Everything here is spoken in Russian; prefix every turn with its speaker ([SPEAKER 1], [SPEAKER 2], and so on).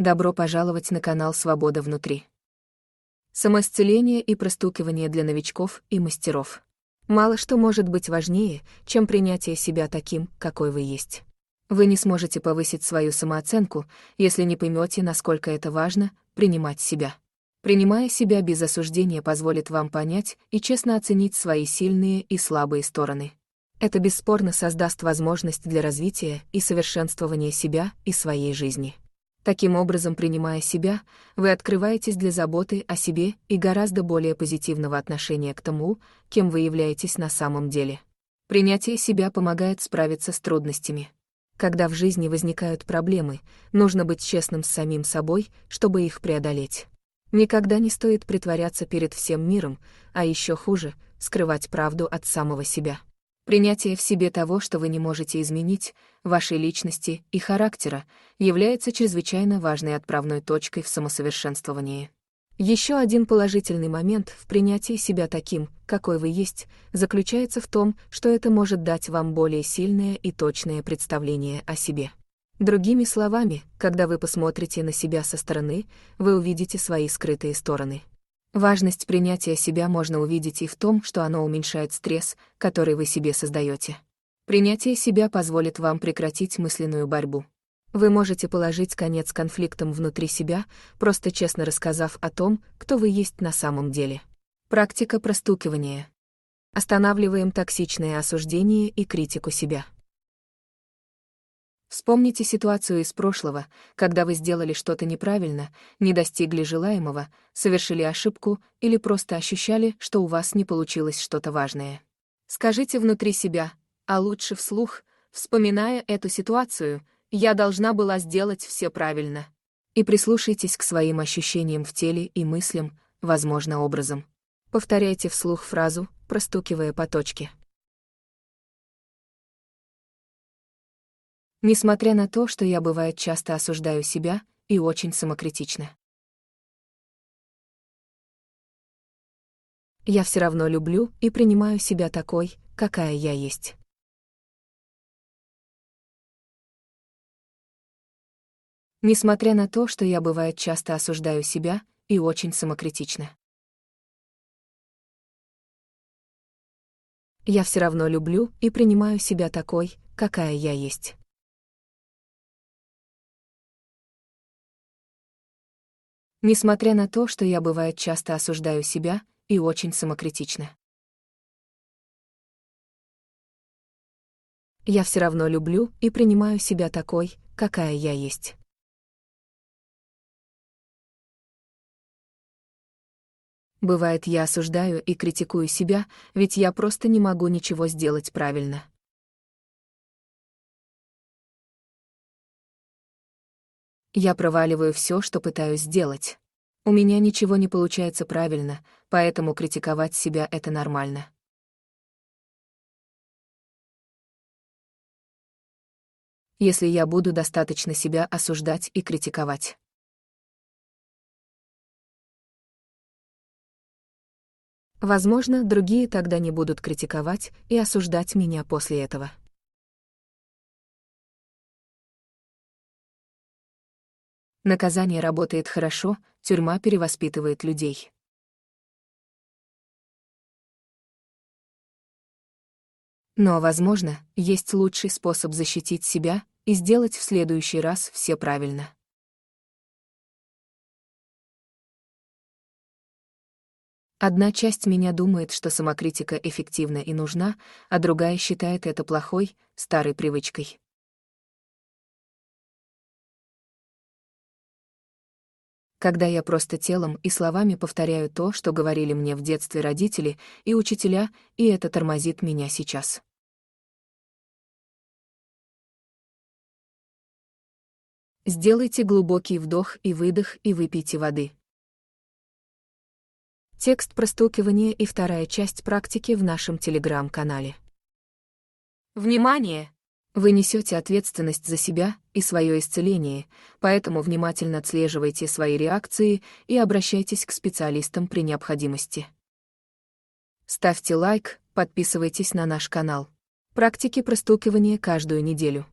[SPEAKER 1] Добро пожаловать на канал «Свобода внутри». Самоисцеление и простукивание для новичков и мастеров. Мало что может быть важнее, чем принятие себя таким, какой вы есть. Вы не сможете повысить свою самооценку, если не поймете, насколько это важно принимать себя. Принимая себя без осуждения позволит вам понять и честно оценить свои сильные и слабые стороны. Это бесспорно создаст возможность для развития и совершенствования себя и своей жизни. Таким образом, принимая себя, вы открываетесь для заботы о себе и гораздо более позитивного отношения к тому, кем вы являетесь на самом деле. Принятие себя помогает справиться с трудностями. Когда в жизни возникают проблемы, нужно быть честным с самим собой, чтобы их преодолеть. Никогда не стоит притворяться перед всем миром, а еще хуже — скрывать правду от самого себя. Принятие в себе того, что вы не можете изменить, вашей личности и характера, является чрезвычайно важной отправной точкой в самосовершенствовании. Еще один положительный момент в принятии себя таким, какой вы есть, заключается в том, что это может дать вам более сильное и точное представление о себе. Другими словами, когда вы посмотрите на себя со стороны, вы увидите свои скрытые стороны. Важность принятия себя можно увидеть и в том, что оно уменьшает стресс, который вы себе создаете. Принятие себя позволит вам прекратить мысленную борьбу. Вы можете положить конец конфликтам внутри себя, просто честно рассказав о том, кто вы есть на самом деле. Практика простукивания. Останавливаем токсичное осуждение и критику себя. Вспомните ситуацию из прошлого, когда вы сделали что-то неправильно, не достигли желаемого, совершили ошибку или просто ощущали, что у вас не получилось что-то важное. Скажите внутри себя, а лучше вслух, вспоминая эту ситуацию, я должна была сделать все правильно. И прислушайтесь к своим ощущениям в теле и мыслям, возможно, образом. Повторяйте вслух фразу, простукивая по точке. Несмотря на то, что я бывает часто осуждаю себя и очень самокритична. Я все равно люблю и принимаю себя такой, какая я есть. Несмотря на то, что я бывает часто осуждаю себя и очень самокритична. Я все равно люблю и принимаю себя такой, какая я есть. Несмотря на то, что я бывает часто осуждаю себя и очень самокритична. Я все равно люблю и принимаю себя такой, какая я есть. Бывает, я осуждаю и критикую себя, ведь я просто не могу ничего сделать правильно. Я проваливаю все, что пытаюсь сделать. У меня ничего не получается правильно, поэтому критиковать себя — это нормально. Если я буду достаточно себя осуждать и критиковать. Возможно, другие тогда не будут критиковать и осуждать меня после этого. Наказание работает хорошо, тюрьма перевоспитывает людей. Но, возможно, есть лучший способ защитить себя и сделать в следующий раз все правильно. Одна часть меня думает, что самокритика эффективна и нужна, а другая считает это плохой, старой привычкой. Когда я просто телом и словами повторяю то, что говорили мне в детстве родители и учителя, и это тормозит меня сейчас. Сделайте глубокий вдох и выдох и выпейте воды. Текст простукивания и вторая часть практики в нашем телеграм-канале. Внимание! Вы несете ответственность за себя и свое исцеление, поэтому внимательно отслеживайте свои реакции и обращайтесь к специалистам при необходимости. Ставьте лайк, подписывайтесь на наш канал. Практики простукивания каждую неделю.